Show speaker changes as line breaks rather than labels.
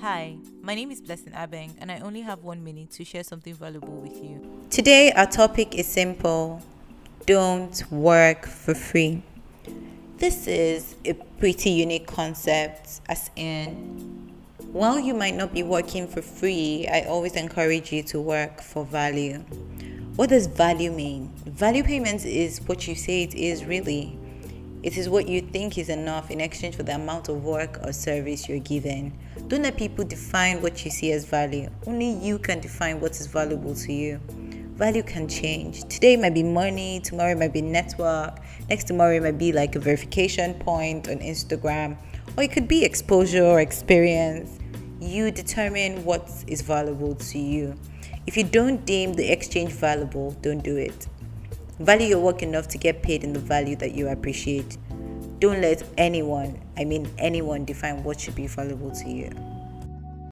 Hi, my name is Blessing Abeng, and I only have one minute to share something valuable with you.
Today, our topic is simple don't work for free. This is a pretty unique concept, as in, while you might not be working for free, I always encourage you to work for value. What does value mean? Value payments is what you say it is, really. It is what you think is enough in exchange for the amount of work or service you're given. Don't let people define what you see as value. Only you can define what is valuable to you. Value can change. Today might be money, tomorrow might be network, next tomorrow might be like a verification point on Instagram, or it could be exposure or experience. You determine what is valuable to you. If you don't deem the exchange valuable, don't do it. Value your work enough to get paid in the value that you appreciate. Don't let anyone, I mean anyone, define what should be valuable to you.